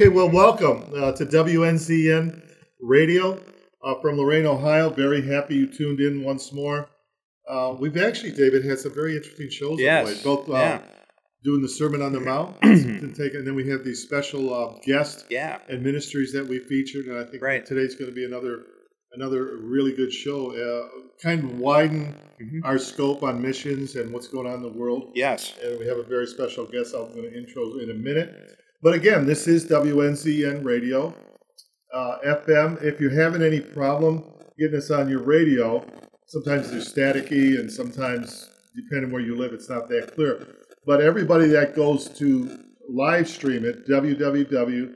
Okay, well, welcome uh, to WNZN Radio uh, from Lorain, Ohio. Very happy you tuned in once more. Uh, we've actually, David, had some very interesting shows. Yes. Both uh, yeah. doing the Sermon on the Mount, and, take, and then we have these special uh, guests Yeah. and ministries that we featured. And I think Right. today's going to be another another really good show. Uh, kind of widen Mhm. our scope on missions and what's going on in the world Yes. and we have a very special guest I'm going to intro in a minute. But again, this is WNZN Radio, uh, FM. If you're having any problem getting us on your radio, sometimes there's staticky, and sometimes, depending where you live, it's not that clear. But everybody that goes to live stream it, www.wnzn.org,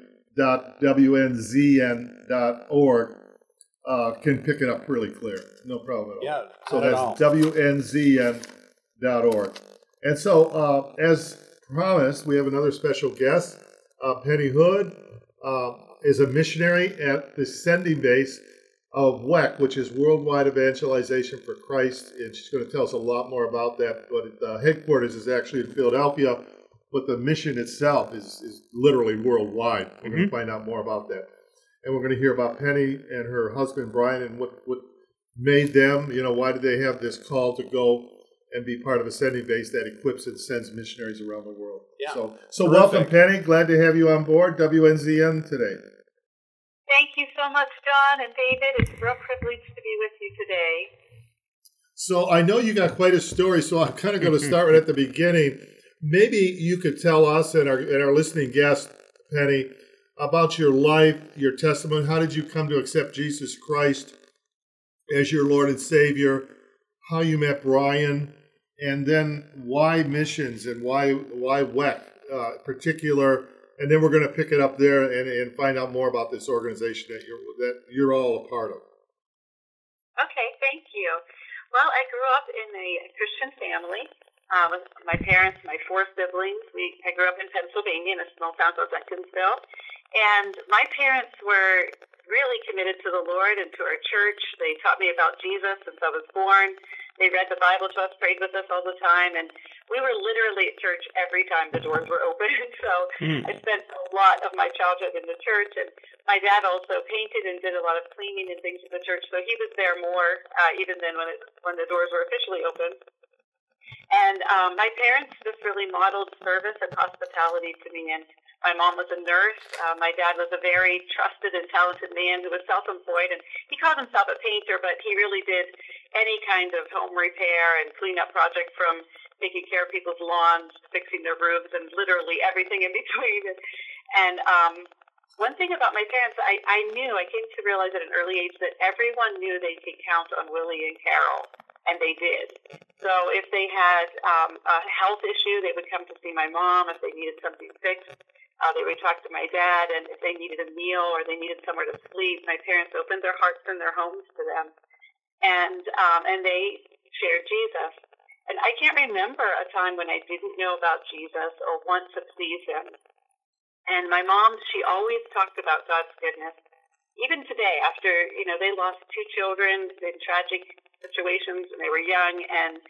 uh, can pick it up really clear. No problem at all. Yeah. So that's. WNZN.org. And so, uh, as promised, we have another special guest. Uh, Penny Hood uh, is a missionary at the sending base of WEC, which is Worldwide Evangelization for Christ. And she's going to tell us a lot more about that. But the headquarters is actually in Philadelphia, but the mission itself is, is literally worldwide. We're going to find out more about that. And we're going to hear about Penny and her husband, Brian, and what, what made them, you know, why did they have this call to go and be part of a sending base that equips and sends missionaries around the world. Yeah. So, so Terrific. welcome, Penny. Glad to have you on board WNZN today. Thank you so much, John and David. It's a real privilege to be with you today. So I know you got quite a story, so I'm kind of going to start right at the beginning. Maybe you could tell us and our and our listening guest, Penny, about your life, your testimony. How did you come to accept Jesus Christ as your Lord and Savior? How you met Brian, and then why missions and why why WEC uh, particular? And then we're going to pick it up there and, and find out more about this organization that you're that you're all a part of. Okay, thank you. Well, I grew up in a Christian family. Uh, with my parents, my four siblings. We I grew up in Pennsylvania in a small town called Duncansville, and my parents were really committed to the Lord and to our church. They taught me about Jesus since I was born. They read the Bible to us, prayed with us all the time, and we were literally at church every time the doors were open. so Hmm. I spent a lot of my childhood in the church, and my dad also painted and did a lot of cleaning and things at the church, so he was there more uh, even than when it, when the doors were officially open. And um, my parents just really modeled service and hospitality to me. And my mom was a nurse. Uh, my dad was a very trusted and talented man who was self-employed, and he called himself a painter, but he really did any kind of home repair and cleanup project from taking care of people's lawns, fixing their roofs, and literally everything in between. And, um, one thing about my parents, I, I knew, I came to realize at an early age that everyone knew they could count on Willie and Carol, and they did. So if they had um, a health issue, they would come to see my mom. If they needed something fixed, uh, they would talk to my dad. And if they needed a meal or they needed somewhere to sleep, my parents opened their hearts and their homes to them, and um, and they shared Jesus. And I can't remember a time when I didn't know about Jesus or want to please him. And my mom, she always talked about God's goodness. Even today, after, you know, they lost two children in tragic situations when they were young, and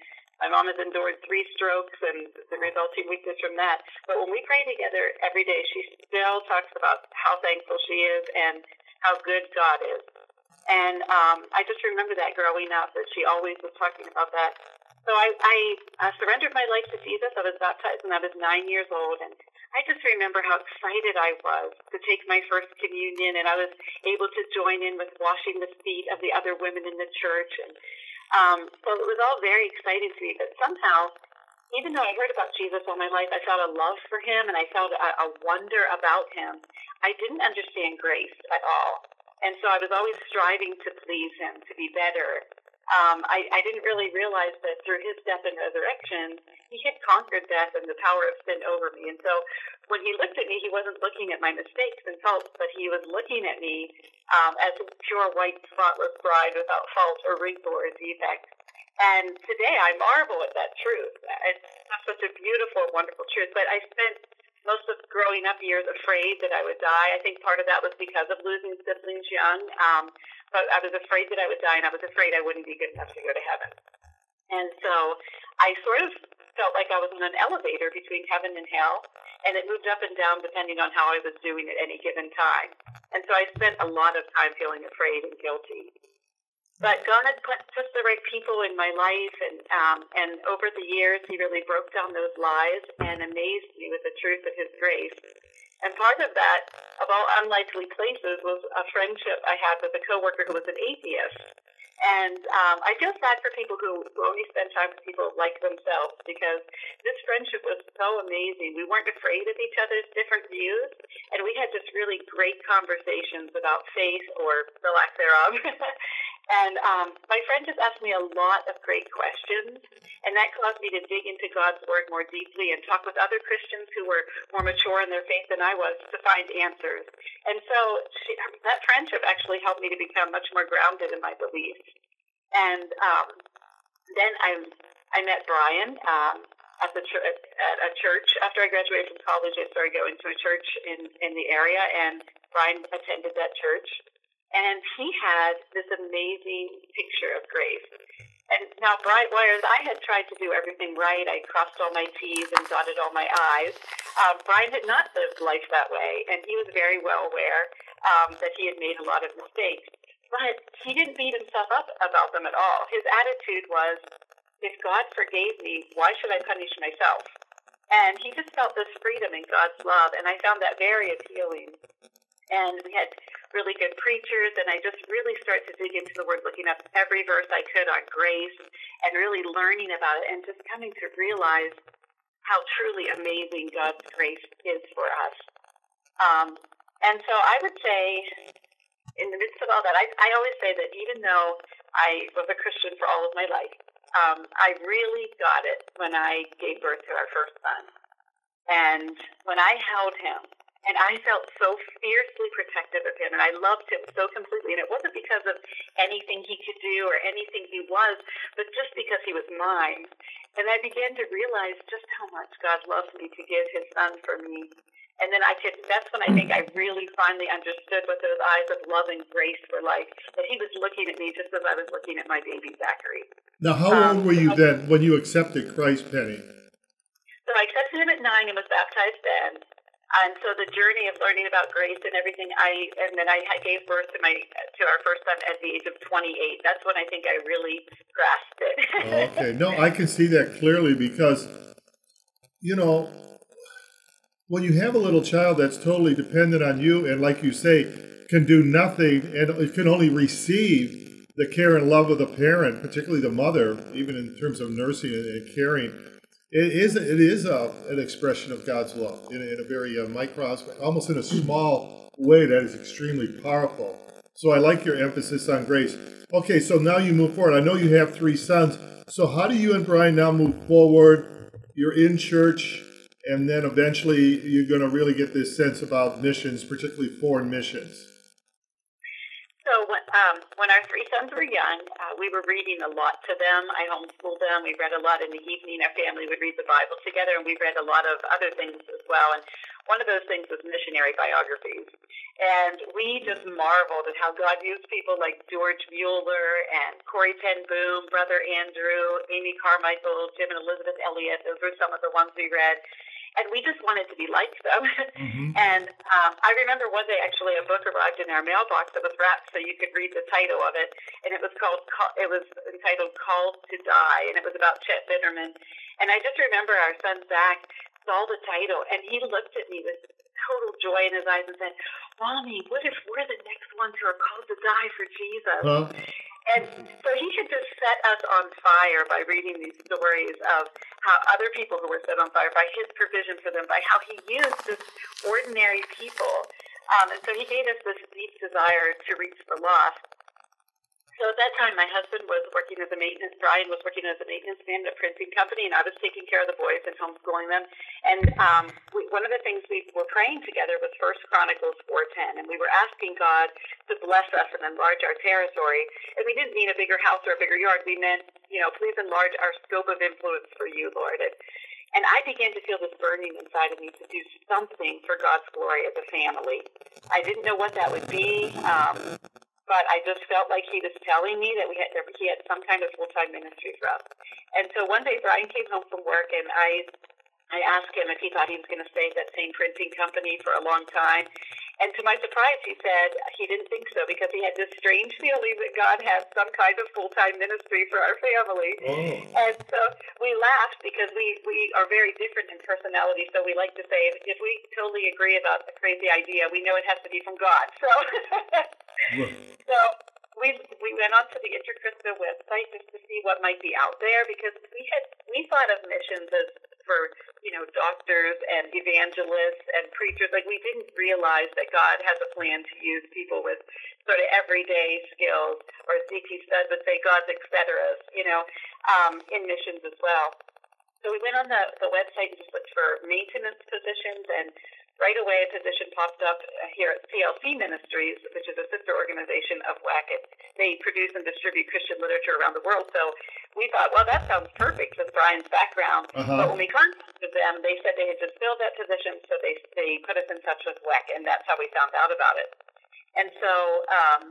my mom has endured three strokes and the resulting weakness from that. But when we pray together every day, she still talks about how thankful she is and how good God is. And um, I just remember that growing up, that she always was talking about that. So I, I uh, surrendered my life to Jesus. I was baptized when I was nine years old, and I just remember how excited I was to take my first communion, and I was able to join in with washing the feet of the other women in the church. And um, so it was all very exciting to me. But somehow, even though I heard about Jesus all my life, I felt a love for him, and I felt a, a wonder about him. I didn't understand grace at all. And so I was always striving to please him, to be better. Um, I, I didn't really realize that through his death and resurrection, he had conquered death and the power of sin over me. And so when he looked at me, he wasn't looking at my mistakes and faults, but he was looking at me um, as a pure white, spotless bride without fault or wrinkle or defect. And today I marvel at that truth. It's such a beautiful, wonderful truth. But I spent most of growing up years afraid that I would die. I think part of that was because of losing siblings young. Um, but I was afraid that I would die, and I was afraid I wouldn't be good enough to go to heaven. And so I sort of felt like I was in an elevator between heaven and hell, and it moved up and down depending on how I was doing at any given time. And so I spent a lot of time feeling afraid and guilty. But God put just the right people in my life, and um, and over the years, He really broke down those lies and amazed me with the truth of His grace. And part of that, of all unlikely places, was a friendship I had with a coworker who was an atheist. And um, I feel sad for people who, who only spend time with people like themselves because this friendship was so amazing. We weren't afraid of each other's different views, and we had just really great conversations about faith or the lack thereof. and um, my friend just asked me a lot of great questions, and that caused me to dig into God's Word more deeply and talk with other Christians who were more mature in their faith than I was to find answers. And so she, that friendship actually helped me to become much more grounded in my beliefs. And um, then I I met Brian um, at the ch- at a church after I graduated from college. I started going to a church in in the area, and Brian attended that church, and he had this amazing picture of grace. And now, Brian Wires, I had tried to do everything right. I crossed all my T's and dotted all my I's. Um, Brian had not lived life that way, and he was very well aware um, that he had made a lot of mistakes. But he didn't beat himself up about them at all. His attitude was, if God forgave me, why should I punish myself? And he just felt this freedom in God's love, and I found that very appealing. And we had really good preachers, and I just really started to dig into the Word, looking up every verse I could on grace, and really learning about it, and just coming to realize how truly amazing God's grace is for us. Um, and so I would say in the midst of all that, I, I always say that even though I was a Christian for all of my life, um, I really got it when I gave birth to our first son. And when I held him, and I felt so fiercely protective of him, and I loved him so completely. And it wasn't because of anything he could do or anything he was, but just because he was mine. And I began to realize just how much God loved me to give his son for me. And then I could, that's when I think I really finally understood what those eyes of love and grace were like. That he was looking at me just as I was looking at my baby Zachary. Now, how um, old were you then when you accepted Christ, Penny? So I accepted him at nine and was baptized then. And so the journey of learning about grace and everything, I and then I gave birth to my to our first son at the age of 28. That's when I think I really grasped it. Oh, okay, no, I can see that clearly because, you know, when you have a little child that's totally dependent on you and like you say can do nothing and it can only receive the care and love of the parent particularly the mother even in terms of nursing and caring it is it is a, an expression of god's love in, in a very uh, micro almost in a small way that is extremely powerful. So i like your emphasis on grace. Okay so now you move forward. I know you have three sons. So how do you and brian now move forward? You're in church and then eventually you're going to really get this sense about missions, particularly foreign missions. So when, um, when our three sons were young, uh, we were reading a lot to them. I homeschooled them. We read a lot in the evening. Our family would read the Bible together, and we read a lot of other things as well. And one of those things was missionary biographies. And we just marveled at how God used people like George Mueller and Corrie ten Boom, Brother Andrew, Amy Carmichael, Jim and Elisabeth Elliot. Those were some of the ones we read and we just wanted to be like them. Mm-hmm. and um, I remember one day actually a book arrived in our mailbox that was wrapped so you could read the title of it, and it was called it was entitled "Called to Die," and it was about Chet Bitterman. And I just remember our son Zach saw the title and he looked at me with total joy in his eyes and said, "Mommy, what if we're the next ones who are called to die for Jesus?" Huh? And so he had just set us on fire by reading these stories of how other people who were set on fire by his provision for them, by how he used this ordinary people. Um, and so he gave us this deep desire to reach the lost. So at that time, my husband was working as a maintenance. Brian was working as a maintenance man at a printing company, and I was taking care of the boys and homeschooling them. And um, we, one of the things we were praying together was First Chronicles four ten, and we were asking God to bless us and enlarge our territory. And we didn't mean a bigger house or a bigger yard. We meant, you know, please enlarge our scope of influence for you, Lord. And, and I began to feel this burning inside of me to do something for God's glory as a family. I didn't know what that would be. Um, but I just felt like he was telling me that we had he had some kind of full time ministry for us. And so one day Brian came home from work, and I I asked him if he thought he was going to stay at that same printing company for a long time. And to my surprise, he said he didn't think so because he had this strange feeling that God had some kind of full time ministry for our family. Oh. And so we laughed because we, we are very different in personality. So we like to say if we totally agree about a crazy idea, we know it has to be from God. So, so we we went onto the Intercristo website just to see what might be out there because we had we thought of missions as for you know doctors and evangelists and preachers. Like we didn't realize that God has a plan to use people with sort of everyday skills, or as D.T. Would say, God's etc. You know, um, in missions as well. So we went on the, the website and just looked for maintenance positions and right away a position popped up here at CLC Ministries, which is a sister organization of WEC. It, they produce and distribute Christian literature around the world. So we thought, well, that sounds perfect with Brian's background. Uh-huh. But when we contacted them, they said they had just filled that position, so they, they put us in touch with WEC, and that's how we found out about it. And so um,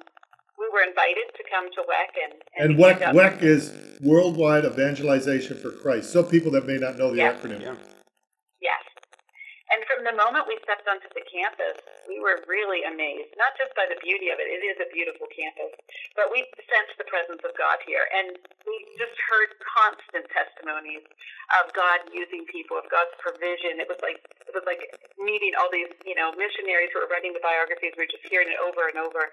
we were invited to come to WEC. And, and, and WEC, WEC is Worldwide Evangelization for Christ. So people that may not know the yes. acronym. Yeah. And from the moment we stepped onto the campus, we were really amazed, not just by the beauty of it, it is a beautiful campus, but we sensed the presence of God here. And we just heard constant testimonies of God using people, of God's provision. It was like it was like meeting all these, you know, missionaries who were writing the biographies. We were just hearing it over and over.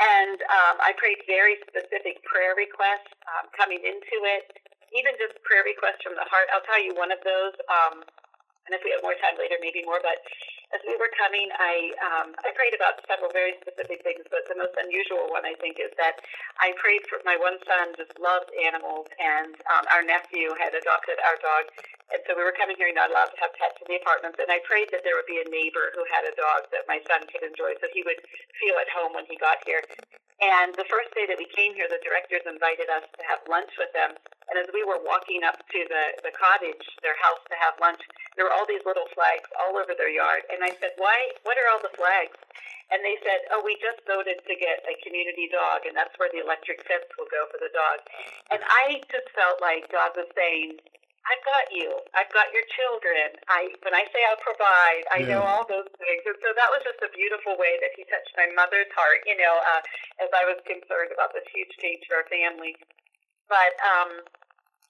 And um, I prayed very specific prayer requests um, coming into it, even just prayer requests from the heart. I'll tell you one of those. Um, and if we have more time later, maybe more. But as we were coming, I um, I prayed about several very specific things. But the most unusual one, I think, is that I prayed for my one son just loved animals, and um, our nephew had adopted our dog, and so we were coming here not allowed to have pets in the apartments. And I prayed that there would be a neighbor who had a dog that my son could enjoy, so he would feel at home when he got here. And the first day that we came here, the directors invited us to have lunch with them. And as we were walking up to the, the cottage, their house to have lunch, there were all these little flags all over their yard. And I said, why, what are all the flags? And they said, oh, we just voted to get a community dog, and that's where the electric fence will go for the dog. And I just felt like God was saying, I've got you. I've got your children. I when I say I'll provide, I yeah. know all those things. And so that was just a beautiful way that he touched my mother's heart, you know, uh, as I was concerned about this huge change for our family. But um,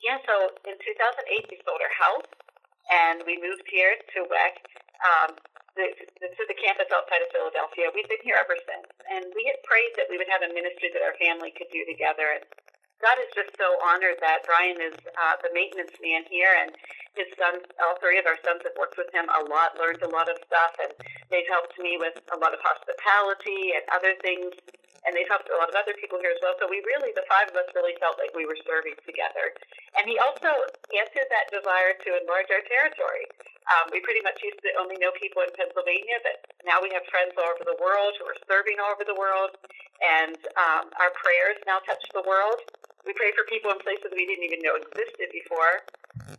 yeah, so in 2008 we sold our house and we moved here to WEC. Um, this is the campus outside of Philadelphia. We've been here ever since, and we had prayed that we would have a ministry that our family could do together. And God is just so honored that Brian is uh, the maintenance man here, and his sons, all three of our sons have worked with him a lot, learned a lot of stuff, and they've helped me with a lot of hospitality and other things, and they've helped a lot of other people here as well. So we really, the five of us really felt like we were serving together. And he also answered that desire to enlarge our territory. Um, we pretty much used to only know people in Pennsylvania, but now we have friends all over the world who are serving all over the world, and um, our prayers now touch the world. We pray for people in places we didn't even know existed before.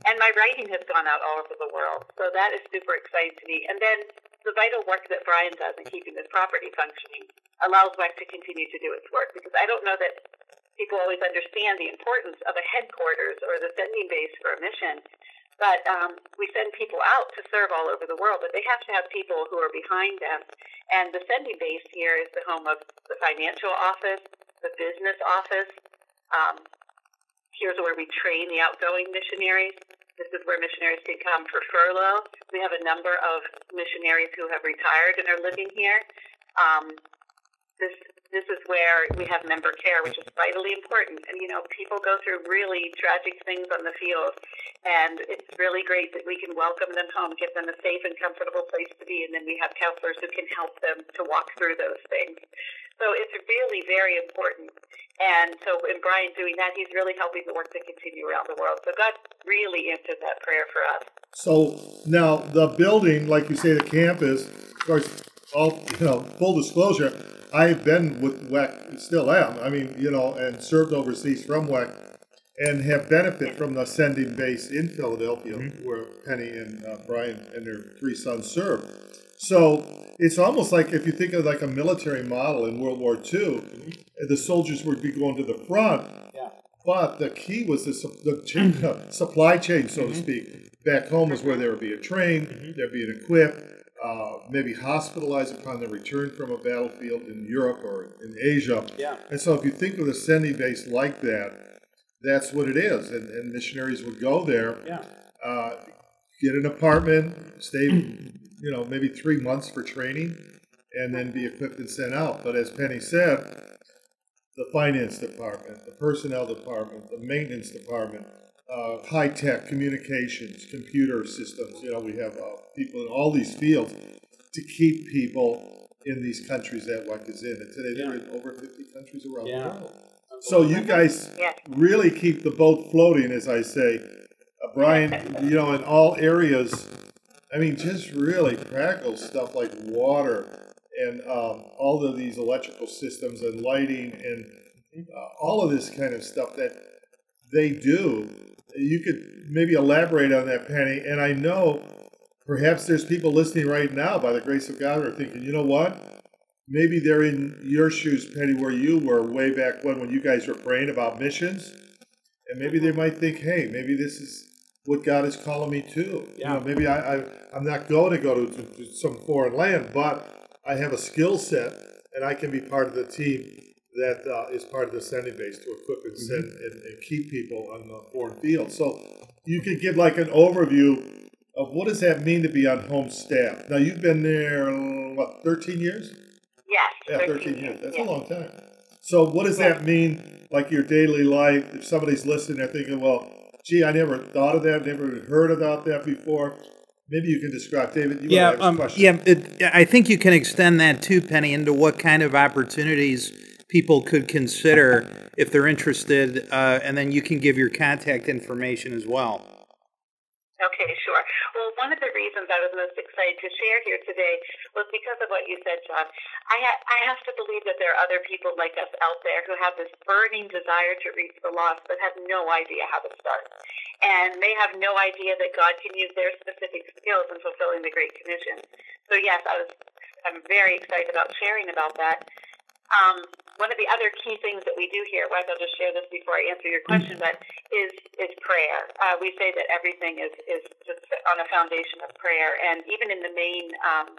And my writing has gone out all over the world. So that is super exciting to me. And then the vital work that Brian does in keeping this property functioning allows WEC to continue to do its work because I don't know that people always understand the importance of a headquarters or the sending base for a mission. But um, we send people out to serve all over the world, but they have to have people who are behind them. And the sending base here is the home of the financial office, the business office, um, here's where we train the outgoing missionaries. This is where missionaries can come for furlough. We have a number of missionaries who have retired and are living here. Um, this this is where we have member care, which is vitally important. And you know, people go through really tragic things on the field, and it's really great that we can welcome them home, give them a safe and comfortable place to be, and then we have counselors who can help them to walk through those things. So it's really very important. And so in Brian doing that, he's really helping the work to continue around the world. So God really answered that prayer for us. So now the building, like you say, the campus, of course, all you know, full disclosure I've been with WEC, still am. I mean, you know, and served overseas from WEC, and have benefited from the sending base in Philadelphia, mm-hmm. where Penny and uh, Brian and their three sons serve. So, it's almost like if you think of like a military model in World War II, mm-hmm. the soldiers would be going to the front. Yeah. But the key was the, the chain, uh, supply chain, so mm-hmm. to speak. Back home is where they were being trained, mm-hmm. they're being equipped, uh, maybe hospitalized upon their return from a battlefield in Europe or in Asia. Yeah. And so if you think of the sending base like that, that's what it is. And, and missionaries would go there. Yeah. Uh, get an apartment, stay, you know, maybe three months for training, and then be equipped and sent out. But as Penny said, the finance department, the personnel department, the maintenance department, uh, high tech communications, computer systems. You know, we have uh, people in all these fields to keep people in these countries that WEC is in. And today they're in over 50 countries around yeah. the world. So you guys really keep the boat floating, as I say. Uh, Brian, you know, in all areas, I mean, just really practical stuff like water and um, all of these electrical systems and lighting and uh, all of this kind of stuff that they do. You could maybe elaborate on that, Penny. And I know perhaps there's people listening right now, by the grace of God, are thinking, you know what? Maybe they're in your shoes, Penny, where you were way back when, when you guys were praying about missions. And maybe they might think, hey, maybe this is what God is calling me to. Yeah. You know, maybe I, I, I'm not going to go to, to, to some foreign land, but I have a skill set and I can be part of the team that uh, is part of the sending base to equip and send mm-hmm. and, and, keep people on the foreign field. So you could give like an overview of what does that mean to be on home staff. Now you've been there what 13 years? Yes. Yeah, 13, 13 years. That's yes. a long time. So what does that mean like your daily life if somebody's listening they're thinking, well, gee, I never thought of that, never heard about that before. Maybe you can describe, David. yeah, um, yeah. It, I think you can extend that too, Penny, into what kind of opportunities people could consider if they're interested, uh, and then you can give your contact information as well. Okay, sure. Well, one of the reasons I was most excited to share here today was because of what you said, John. I, ha- I have to believe that there are other people like us out there who have this burning desire to reach the lost but have no idea how to start. And they have no idea that God can use their specific skills in fulfilling the Great Commission. So, yes, I was, I'm very excited about sharing about that. Um, one of the other key things that we do here, well, I'll just share this before I answer your question, but is is prayer. Uh, we say that everything is is just on a foundation of prayer, and even in the main um,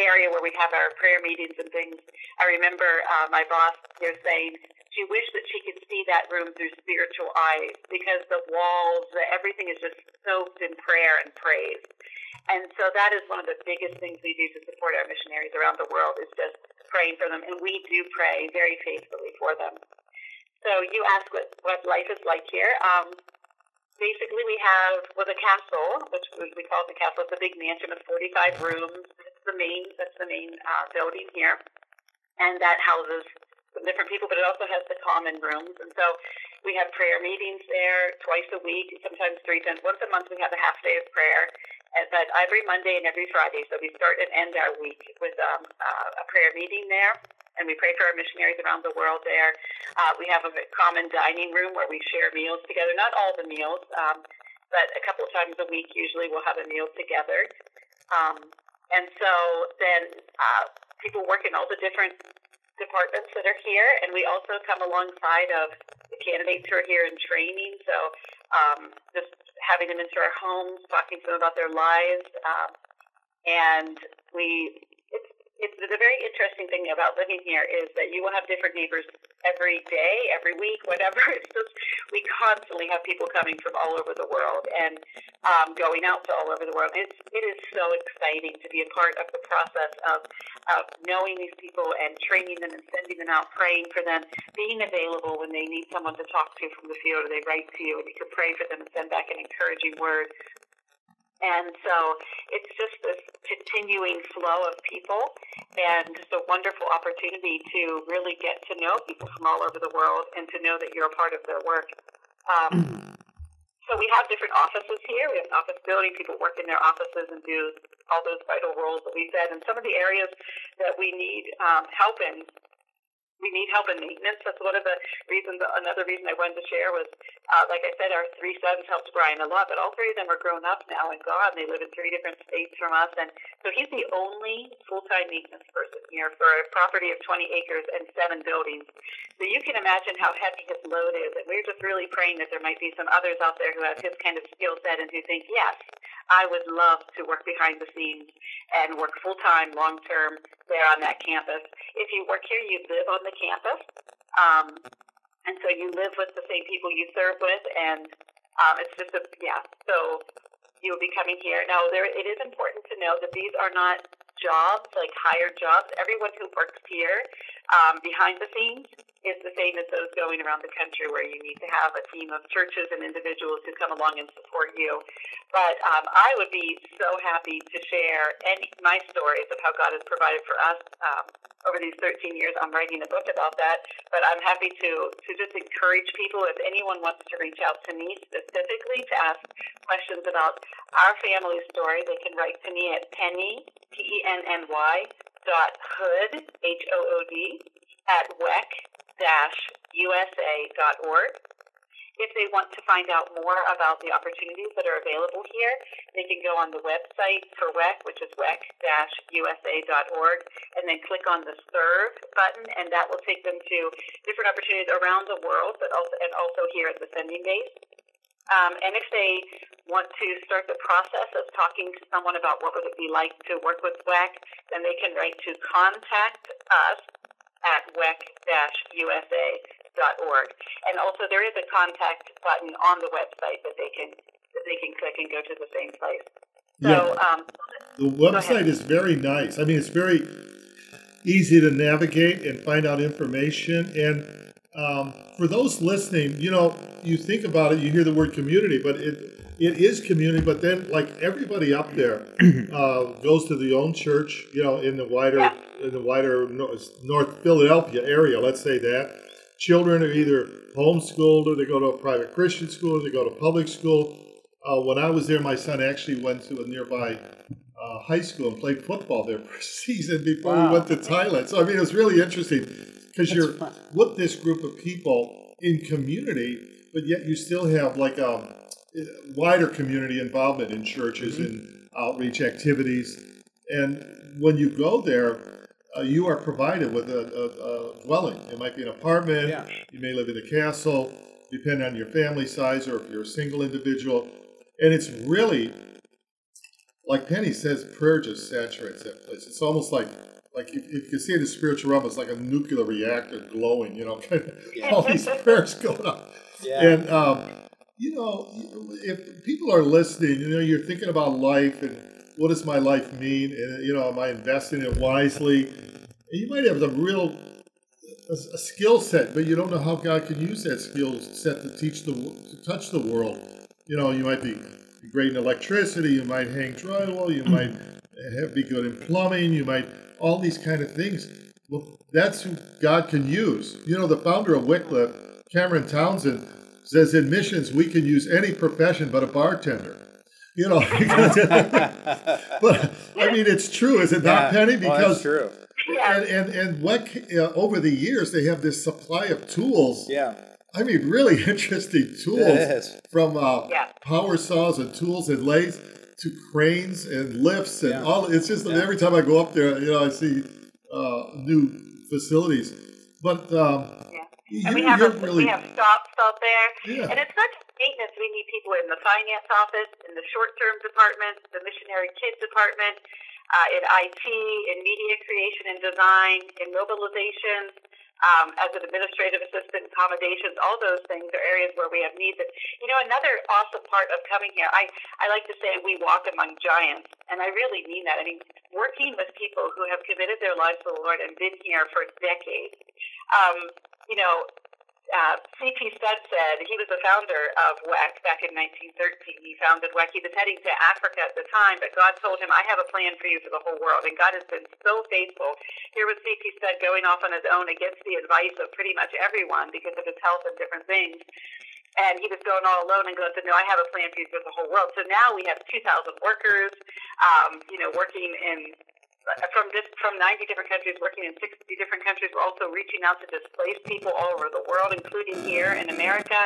area where we have our prayer meetings and things, I remember uh, my boss there saying she wished that she could see that room through spiritual eyes because the walls, the, everything is just soaked in prayer and praise. And so that is one of the biggest things we do to support our missionaries around the world is just praying for them, and we do pray very faithfully for them. So you ask what, what life is like here. Um, basically, we have with a castle, which we call the castle. It's a big mansion with 45 rooms. It's the main. That's the main uh, building here, and that houses some different people, but it also has the common rooms. And so we have prayer meetings there twice a week, sometimes three times. Once a month, we have a half day of prayer but every Monday and every Friday. So we start and end our week with um, uh, a prayer meeting there, and we pray for our missionaries around the world there. Uh, we have a common dining room where we share meals together. Not all the meals, um, but a couple of times a week, usually we'll have a meal together. Um, and so then uh, people work in all the different departments that are here, and we also come alongside of the candidates who are here in training. So um, just having them into our homes, talking to them about their lives, um, and we it's the very interesting thing about living here is that you will have different neighbors every day, every week, whatever. It's just we constantly have people coming from all over the world and um, going out to all over the world. It's it is so exciting to be a part of the process of of knowing these people and training them and sending them out, praying for them, being available when they need someone to talk to from the field or they write to you and you can pray for them and send back an encouraging word. And so it's just this continuing flow of people and just a wonderful opportunity to really get to know people from all over the world and to know that you're a part of their work. Um, so we have different offices here. We have an office building. People work in their offices and do all those vital roles that we said. And some of the areas that we need um, help in we need help in maintenance. That's one of the reasons. Another reason I wanted to share was uh, like I said, our three sons helped Brian a lot, but all three of them are grown up now and gone. They live in three different states from us, and so he's the only full-time maintenance person here for a property of 20 acres and seven buildings. So you can imagine how heavy his load is, and we're just really praying that there might be some others out there who have his kind of skill set and who think, yes, I would love to work behind the scenes and work full-time, long-term there on that campus. If you work here, you live on the campus. Um, and so you live with the same people you serve with, and um, it's just a yeah. So you will be coming here. Now, there it is important to know that these are not jobs like hired jobs. Everyone who works here um, behind the scenes is the same as those going around the country where you need to have a team of churches and individuals who come along and support you. But um, I would be so happy to share any my stories of how God has provided for us um, over these 13 years. I'm writing a book about that, but I'm happy to to just encourage people if anyone wants to reach out to me specifically to ask questions about our family story, they can write to me at Penny P E N N Y dot Hood H O O D at WEC usa.org. If they want to find out more about the opportunities that are available here, they can go on the website for WEC, which is wec-usa.org, and then click on the Serve button, and that will take them to different opportunities around the world, but also and also here at the sending base. Um, and if they want to start the process of talking to someone about what would it be like to work with WEC, then they can write to contact us at wec-usa.org. And also there is a contact button on the website that they can that they can click and go to the same place. So yeah. um, the website is very nice. I mean, it's very easy to navigate and find out information. And um, for those listening, you know, you think about it, you hear the word community, but it it is community. But then, like everybody up there uh, goes to the own church, you know, in the wider yeah. in the wider North Philadelphia area. Let's say that children are either homeschooled or they go to a private Christian school or they go to public school. Uh, when I was there, my son actually went to a nearby uh, high school and played football there for a season before wow. we went to Thailand. So I mean, it was really interesting because you're fun. with this group of people in community, but yet you still have like a um, wider community involvement in churches mm-hmm. and outreach activities. And when you go there, uh, you are provided with a, a, a, dwelling. It might be an apartment. Yeah. You may live in a castle, depending on your family size or if you're a single individual. And it's really, like Penny says, prayer just saturates that place. It's almost like like if, if you can see the spiritual realm, it's like a nuclear reactor glowing, you know, all these prayers going on. Yeah. And um, you know, if people are listening, you know, you're thinking about life and what does my life mean? And, you know, am I investing it wisely? And you might have a real a, a skill set, but you don't know how God can use that skill set to teach the to touch the world. You know, you might be great in electricity, you might hang drywall, you might have, be good in plumbing, you might all these kind of things. Well, that's who God can use. You know, the founder of Wycliffe, Cameron Townsend, says in missions we can use any profession but a bartender. You know, but I mean it's true, is it yeah. not, Penny? Because true. And and and what uh, over the years they have this supply of tools. Yeah. I mean, really interesting tools from uh, yeah. power saws and tools and lathes to cranes and lifts and yeah. all. It's just yeah. every time I go up there, you know, I see uh, new facilities. But um, and we have a, really... we have stops out there. Yeah. And it's not just maintenance. We need people in the finance office, in the short term department, the missionary kids department, uh, in IT, in media creation and design, in mobilization. Um, as an administrative assistant, accommodations, all those things are areas where we have needs. And, you know, another awesome part of coming here, I, I like to say we walk among giants, and I really mean that. I mean, working with people who have committed their lives to the Lord and been here for decades, um, you know, uh, C.T. Studd said he was the founder of WEC back in 1913. He founded WEC. He was heading to Africa at the time, but God told him, I have a plan for you for the whole world. And God has been so faithful. Here was C.T. Studd going off on his own against the advice of pretty much everyone because of his health and different things. And he was going all alone and God said, No, I have a plan for you for the whole world. So now we have 2,000 workers, um, you know, working in from this, from 90 different countries, working in 60 different countries. We're also reaching out to displaced people all over the world, including here in America.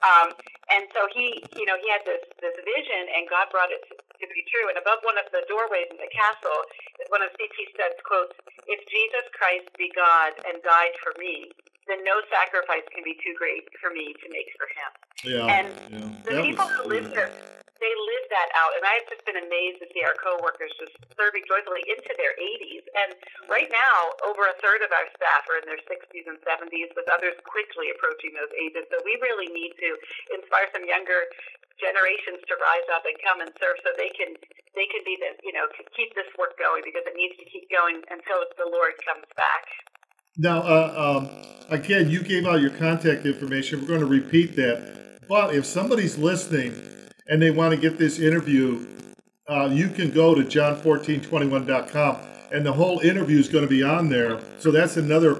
Um, and so he, you know, he had this this vision, and God brought it to, to be true. And above one of the doorways in the castle is one of C.T. Studd's quotes: "If Jesus Christ be God and died for me, then no sacrifice can be too great for me to make for Him." Yeah. And yeah. the That people was- who live there, they live that out. And I've just been amazed to see our coworkers just serving joyfully into their 80s. And right now, over a third of our staff are in their 60s and 70s, with others quickly approaching those ages. So we really need to inspire some younger generations to rise up and come and serve, so they can they can be the you know keep this work going because it needs to keep going until the Lord comes back. Now, uh, um, again, you gave out your contact information. We're going to repeat that. But if somebody's listening and they want to get this interview, uh, you can go to john1421.com and the whole interview is going to be on there. So that's another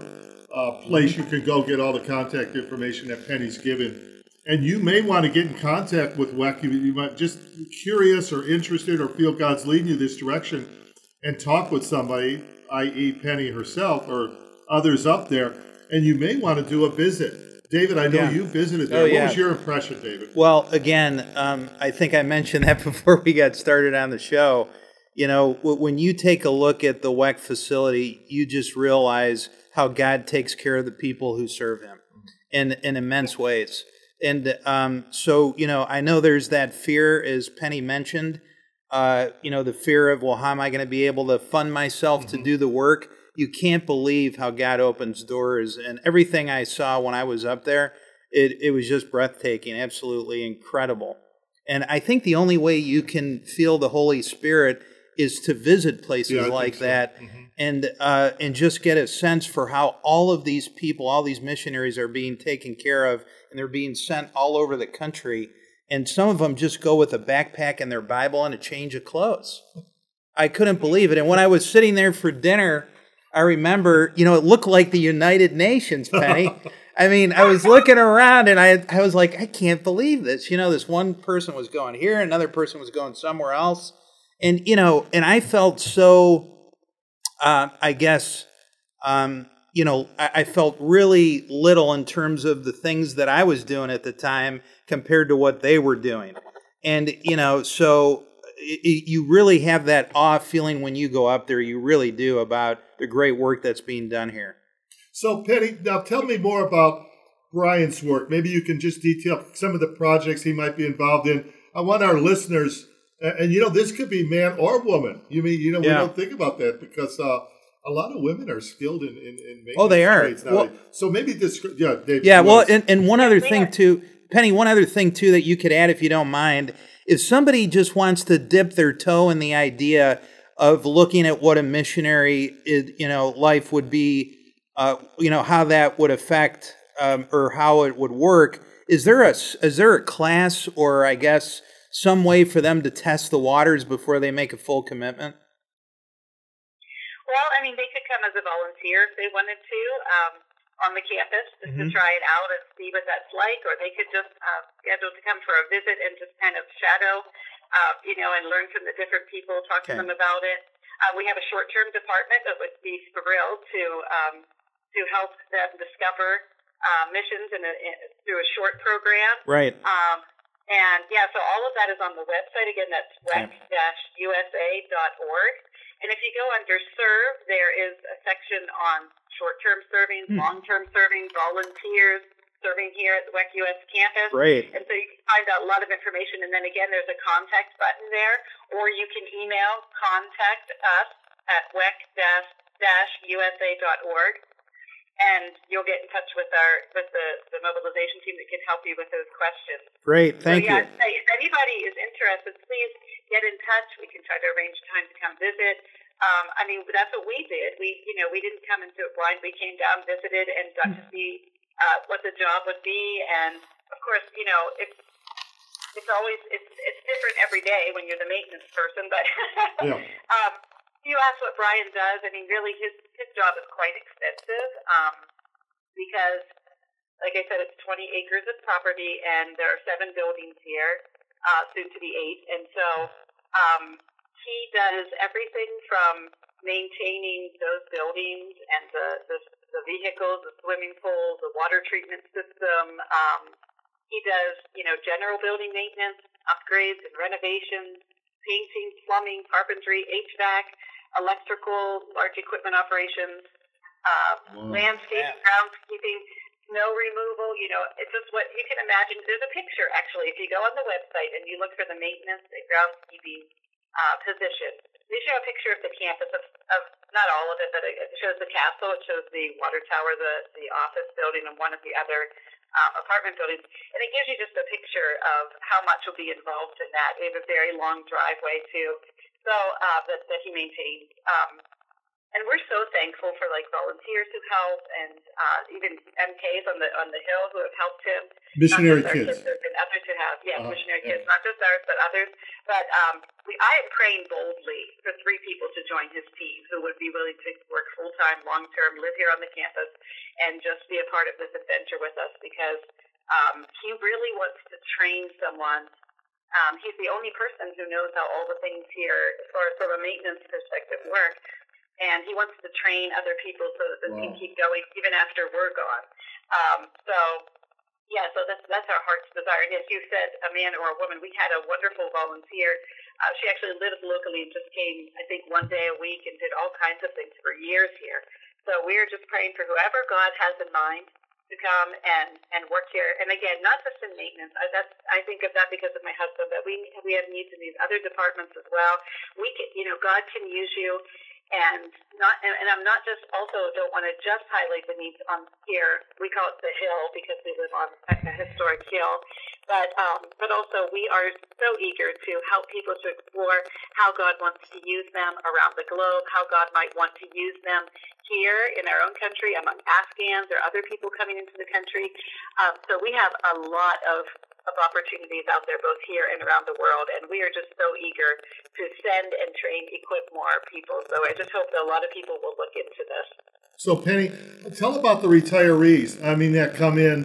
uh, place you can go get all the contact information that Penny's given. And you may want to get in contact with WEC. You, you might just curious or interested or feel God's leading you this direction and talk with somebody, i.e., Penny herself or others up there. And you may want to do a visit. David, I know Yeah. you visited there. Oh, what was your impression, David? Well, again, um, I think I mentioned that before we got started on the show. You know, w- when you take a look at the WEC facility, you just realize how God takes care of the people who serve Him in in immense ways. And um, so, you know, I know there's that fear, as Penny mentioned. Uh, you know, the fear of, well, how am I going to be able to fund myself to do the work? You can't believe how God opens doors, and everything I saw when I was up there, it, it was just breathtaking, absolutely incredible. And I think the only way you can feel the Holy Spirit is to visit places Yeah, like so. that and uh, and just get a sense for how all of these people, all these missionaries are being taken care of, and they're being sent all over the country. And some of them just go with a backpack and their Bible and a change of clothes. I couldn't believe it. And when I was sitting there for dinner, I remember, you know, it looked like the United Nations, Penny. I mean, I was looking around and I, I was like, I can't believe this. You know, this one person was going here, another person was going somewhere else. And, you know, and I felt so, uh, I guess, um, you know, I, I felt really little in terms of the things that I was doing at the time compared to what they were doing. And, you know, so i i you really have that awe feeling when you go up there. You really do about the great work that's being done here. So, Penny, now tell me more about Brian's work. Maybe you can just detail some of the projects he might be involved in. I want our listeners, and, and, you know, this could be man or woman. You mean, you know, we Yeah. don't think about that because uh, a lot of women are skilled in in, in Oh, they are. trades nowadays. so maybe this, yeah, Dave. Yeah, well, and, and one other thing too, Penny. One other thing too that you could add, if you don't mind, if somebody just wants to dip their toe in the idea of looking at what a missionary, is, you know, life would be, uh, you know, how that would affect um, or how it would work. Is there a is there a class or I guess some way for them to test the waters before they make a full commitment? Well, I mean, they could come as a volunteer if they wanted to um, on the campus just Mhm. to try it out and see what that's like, or they could just uh, schedule to come for a visit and just kind of shadow, uh, you know, and learn from the different people, talk Okay. to them about it. Uh, we have a short-term department that would be thrilled to um, to help them discover uh, missions in a, in, through a short program. Right. Um, and yeah, so all of that is on the website. Again, that's wec-usa.org. And if you go under serve, there is a section on short-term serving, Hmm. long-term serving, volunteers serving here at the WEC US campus. Great. And so you can find out a lot of information. And then again, there's a contact button there, or you can email contact us at wec-usa.org, and you'll get in touch with our with the, the mobilization team that can help you with those questions. Great. Thank so, yeah, you. If anybody is interested, please get in touch. We can try to arrange time to come visit. Um, I mean, that's what we did. We, you know, we didn't come into it blind. We came down, visited, and got to see uh, what the job would be. And of course, you know, it's it's always it's it's different every day when you're the maintenance person. But Yeah. um, you ask what Brian does. I mean, really, his his job is quite extensive um, because, like I said, it's 20 acres of property, and there are seven buildings here, uh, soon to be eight. And so um, he does everything from maintaining those buildings and the, the the vehicles, the swimming pool, the water treatment system. Um, He does, you know, general building maintenance, upgrades and renovations, painting, plumbing, carpentry, HVAC, electrical, large equipment operations, uh, Wow. landscape, Yeah. groundskeeping, snow removal. You know, it's just what you can imagine. There's a picture actually. If you go on the website and you look for the maintenance and groundskeeping uh, position, they show a picture of the campus of, of not all of it, but it, it shows the castle, it shows the water tower, the the office building, and one of the other um, apartment buildings, and it gives you just a picture of how much will be involved in that. They have a very long driveway too, so uh, that that he maintains. Um, and we're so thankful for like volunteers who help, and uh, even MKs on the on the hill who have helped him. Missionary not just our kids. Have been others who have, yes, Uh-huh, missionary yeah. kids, not just ours, but others. But um, we, I am praying boldly for three people to join his team who would be willing to work full time, long term, live here on the campus, and just be a part of this adventure with us because um, he really wants to train someone. Um, he's the only person who knows how all the things here, as far as from a maintenance perspective, work. And he wants to train other people so that this can Wow. keep going even after we're gone. Um, so yeah, so that's that's our heart's desire. And as you said, a man or a woman, we had a wonderful volunteer. Uh, she actually lives locally and just came, I think, one day a week and did all kinds of things for years here. So we're just praying for whoever God has in mind to come and and work here. And again, not just in maintenance. I, that's I think of that because of my husband. That we we have needs in these other departments as well. We can, you know, God can use you and not and, and I'm not just also don't want to just highlight the needs on here. We call it the hill because we live on a, historic hill, but um, but also we are so eager to help people to explore how God wants to use them around the globe, how God might want to use them here in our own country among Afghans or other people coming into the country. Um, so we have a lot of of opportunities out there, both here and around the world, and we are just so eager to send and train, equip more people. So I just hope that a lot of people will look into this. So, Penny, tell about the retirees. I mean, that come in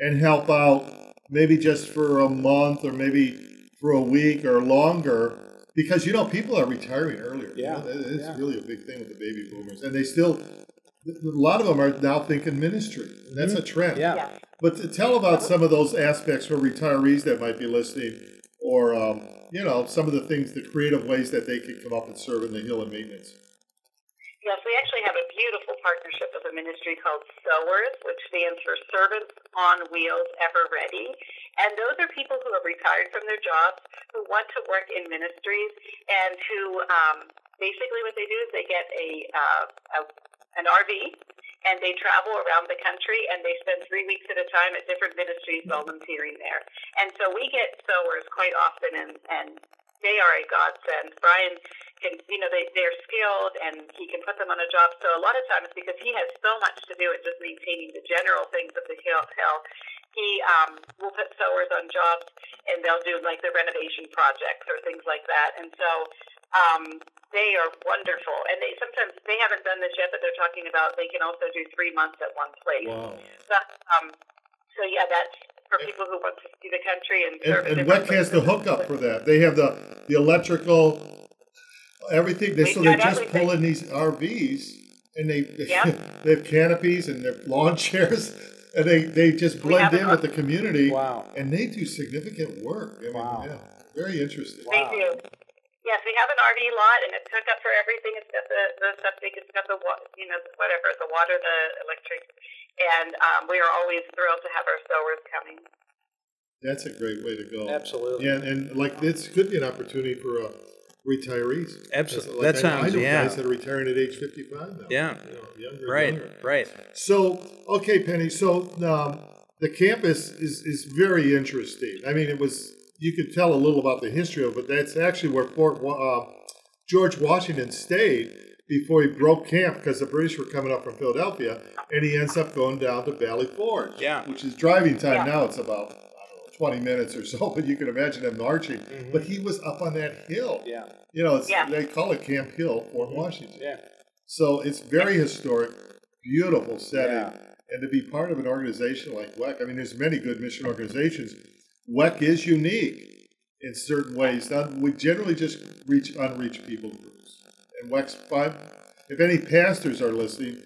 and help out maybe just for a month or maybe for a week or longer. Because, you know, people are retiring earlier. You Yeah, know, it's yeah. really a big thing with the baby boomers. And they still, a lot of them are now thinking ministry. And that's a trend. Yeah. Yeah. But to tell about some of those aspects for retirees that might be listening, or um, you know, some of the things, the creative ways that they can come up and serve in the hill and maintenance. Yes, we actually have a beautiful partnership with a ministry called SOWERS, which stands for Servants on Wheels Ever Ready. And those are people who have retired from their jobs, who want to work in ministries, and who um, basically what they do is they get a, uh, a an RV and they travel around the country and they spend three weeks at a time at different ministries volunteering there. And so we get sowers quite often, and, and they are a godsend. Brian can, you know, they, they're skilled and he can put them on a job. So a lot of times, because he has so much to do with just maintaining the general things of the hill, hill he um, will put sowers on jobs and they'll do like the renovation projects or things like that. And so um, they are wonderful. And they sometimes they haven't done this yet, but they're talking about they can also do three months at one place. Wow. So, um, so yeah, that's for people who want to see the country and And, serve in and different WEC has the hookup for that. They have the the electrical, everything. They, We've so they got just pull in these RVs and they Yeah. they have canopies and their lawn chairs. And they, they just blend in a- with the community, Wow. and they do significant work. I mean, Wow. yeah, very interesting. They Wow. do. Yes, we have an RV lot, and it's hooked up for everything. It's got the, the septic, it's got the wa- you know whatever the water, the electric, and um, we are always thrilled to have our sowers coming. That's a great way to go. Absolutely. Yeah, and like this could be an opportunity for uh, retirees. Absolutely. Like That I, I sounds- know yeah. guys that are retiring at age fifty-five now. Yeah. you know, younger Right, younger. right. So, okay, Penny. So um, the campus is is very interesting. I mean, it was you could tell a little about the history of it. But that's actually where Fort uh, George Washington stayed before he broke camp because the British were coming up from Philadelphia, and he ends up going down to Valley Forge. Yeah. which is driving time Yeah. now. It's about I don't know, twenty minutes or so, but you can imagine him marching. But he was up on that hill. Mm-hmm. Yeah. You know, it's, Yeah. they call it Camp Hill, Fort Washington. Yeah. So it's very historic, beautiful setting. Yeah. And to be part of an organization like WEC, I mean, there's many good mission organizations. WEC is unique in certain ways. Now, we generally just reach unreached people groups. And WEC's five, if any pastors are listening,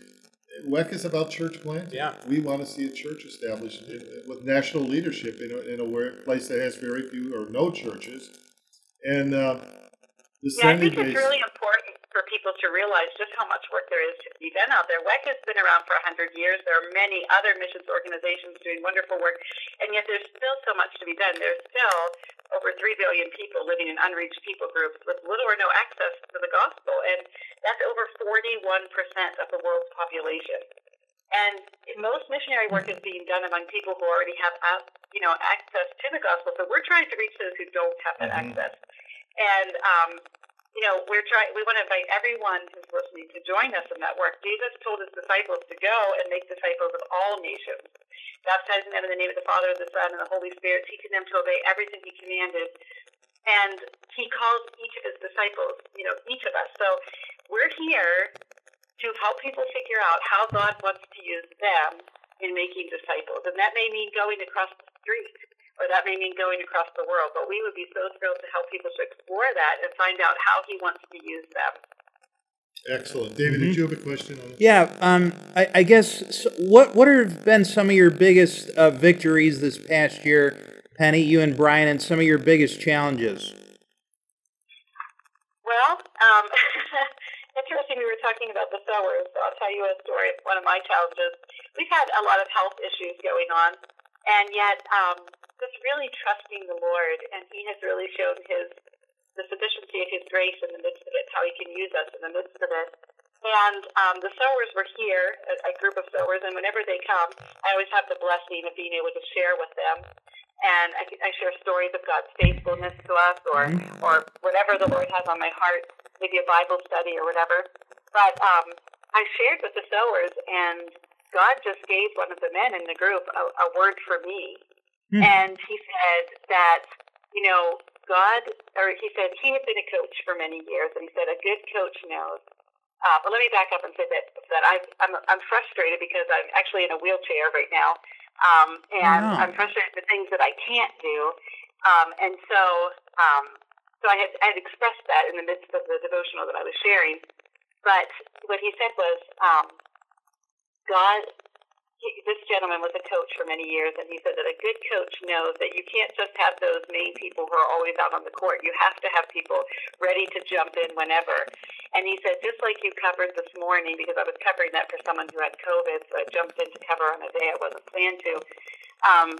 WEC is about church planting. Yeah. We want to see a church established with national leadership in a, in a place that has very few or no churches. And uh, yeah, I think it's really important for people to realize just how much work there is to be done out there. WEC has been around for 100 years. There are many other missions organizations doing wonderful work, and yet there's still so much to be done. There's still over 3 billion people living in unreached people groups with little or no access to the gospel, and that's over 41% of the world's population. And most missionary work is being done among people who already have, you know, access to the gospel. So we're trying to reach those who don't have that mm-hmm. access. And um, you know, we're trying, we want to invite everyone who's listening to join us in that work. Jesus told his disciples to go and make disciples of all nations, baptizing them in the name of the Father, the Son, and the Holy Spirit, teaching them to obey everything he commanded. And he calls each of his disciples, you know, each of us. So we're here to help people figure out how God wants to use them in making disciples. And that may mean going across the street or that may mean going across the world. But we would be so thrilled to help people to explore that and find out how he wants to use them. Excellent, David. Mm-hmm. Did you have a question? On Yeah, um, I, I, guess what what have been some of your biggest uh, victories this past year, Penny? You and Brian, and some of your biggest challenges. Well, um, interesting. We were talking about the sowers. So I'll tell you a story of one of my challenges. We've had a lot of health issues going on, and yet um, just really trusting the Lord, and He has really shown His the sufficiency of His grace in the midst of it, how He can use us in the midst of it. And um, the sowers were here, a, a group of sowers, and whenever they come, I always have the blessing of being able to share with them. And I, I share stories of God's faithfulness to us, or or whatever the Lord has on my heart, maybe a Bible study or whatever. But um, I shared with the sowers, and God just gave one of the men in the group a, a word for me Mm. And he said that, you know, God, or he said he had been a coach for many years, and he said a good coach knows. Uh, but let me back up and say that that I, I'm I'm frustrated because I'm actually in a wheelchair right now, um, and oh. I'm frustrated with things that I can't do, um, and so um, so I had I had expressed that in the midst of the devotional that I was sharing, but what he said was, um, God he, this gentleman was a coach for many years, and he said that a good coach knows that you can't just have those main people who are always out on the court. You have to have people ready to jump in whenever. And he said, just like you covered this morning, because I was covering that for someone who had COVID, so I jumped in to cover on a day I wasn't planned to. Um,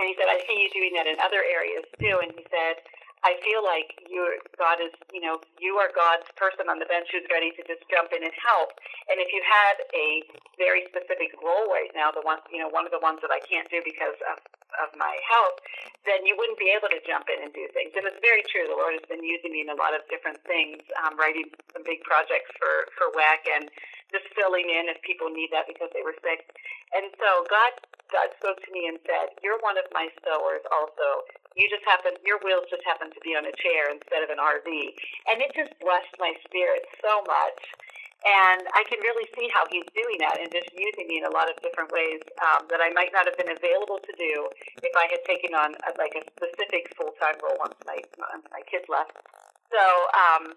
and he said, I see you doing that in other areas too. And he said, I feel like you, God is, you know, you are God's person on the bench who's ready to just jump in and help. And if you had a very specific role right now, the one, you know, one of the ones that I can't do because of, of my health, then you wouldn't be able to jump in and do things. And it's very true. The Lord has been using me in a lot of different things, um, writing some big projects for, for WEC and just filling in if people need that because they were sick. And so God, God spoke to me and said, "You're one of my sowers, also. You just happen, your wheels just happen to be on a chair instead of an RV." And it just blessed my spirit so much. And I can really see how he's doing that and just using me in a lot of different ways um, that I might not have been available to do if I had taken on a, like a specific full time role once my once my kids left. So um,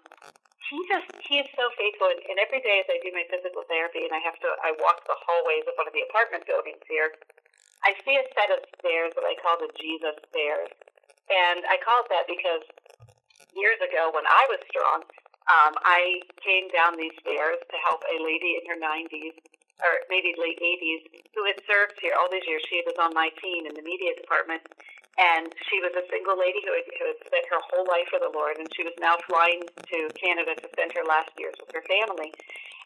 he just he is so faithful and, and every day as I do my physical therapy and I have to I walk the hallways of one of the apartment buildings here, I see a set of stairs that I call the Jesus stairs. And I call it that because years ago when I was strong, um, I came down these stairs to help a lady in her 90s or maybe late 80s who had served here all these years. She was on my team in the media department, and she was a single lady who had, who had spent her whole life for the Lord, and she was now flying to Canada to spend her last years with her family.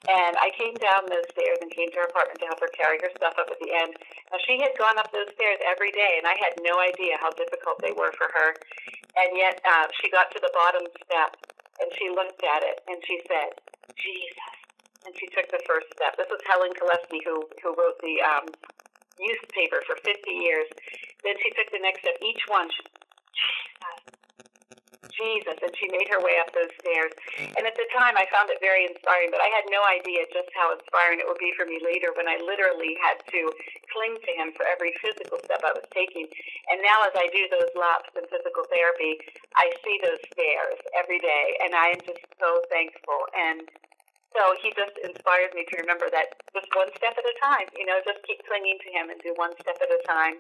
And I came down those stairs and came to her apartment to help her carry her stuff up at the end. Now, she had gone up those stairs every day, and I had no idea how difficult they were for her. And yet, uh, she got to the bottom step, and she looked at it, and she said, Jesus. And she took the first step. This was Helen Gillespie, who, who wrote the um, newspaper for 50 years. Then she took the next step. Each one, she, Jesus, and she made her way up those stairs. And at the time, I found it very inspiring, but I had no idea just how inspiring it would be for me later when I literally had to cling to him for every physical step I was taking. And now, as I do those laps in physical therapy, I see those stairs every day, and I am just so thankful. And So he just inspires me to remember that just one step at a time, you know, just keep clinging to him and do one step at a time.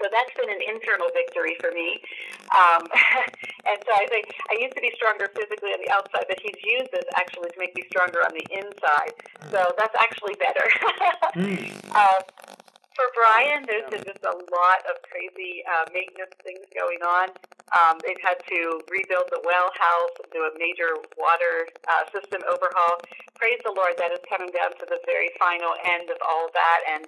So that's been an internal victory for me. Um, and so I think I used to be stronger physically on the outside, but he's used this actually to make me stronger on the inside. So that's actually better. Mm. uh, for Brian, there's been just a lot of crazy uh, maintenance things going on. Um, they've had to rebuild the well house, do a major water uh, system overhaul. Praise the Lord, that is coming down to the very final end of all that. And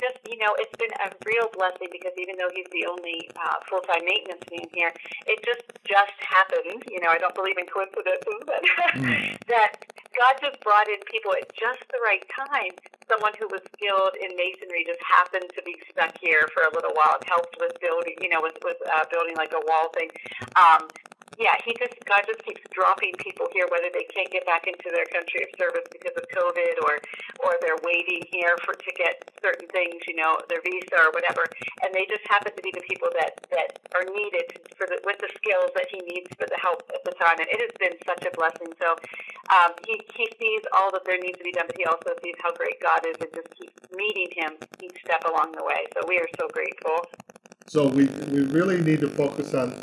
just, you know, it's been a real blessing because even though he's the only uh, full time maintenance man here, it just just happened. You know, I don't believe in coincidences, but that God just brought in people at just the right time. Someone who was skilled in masonry just happened to be stuck here for a little while. It helped with building, you know, with, with uh, building like a wall thing. Um, yeah, he just God just keeps dropping people here, whether they can't get back into their country of service because of COVID, or or they're waiting here for to get certain things, you know, their visa or whatever, and they just happen to be the people that that are needed for the with the skills that he needs for the help at the time, and it has been such a blessing. So um, he he sees all that there needs to be done, but he also sees how great God is, and just keeps meeting him each step along the way. So we are so grateful. So we we really need to focus on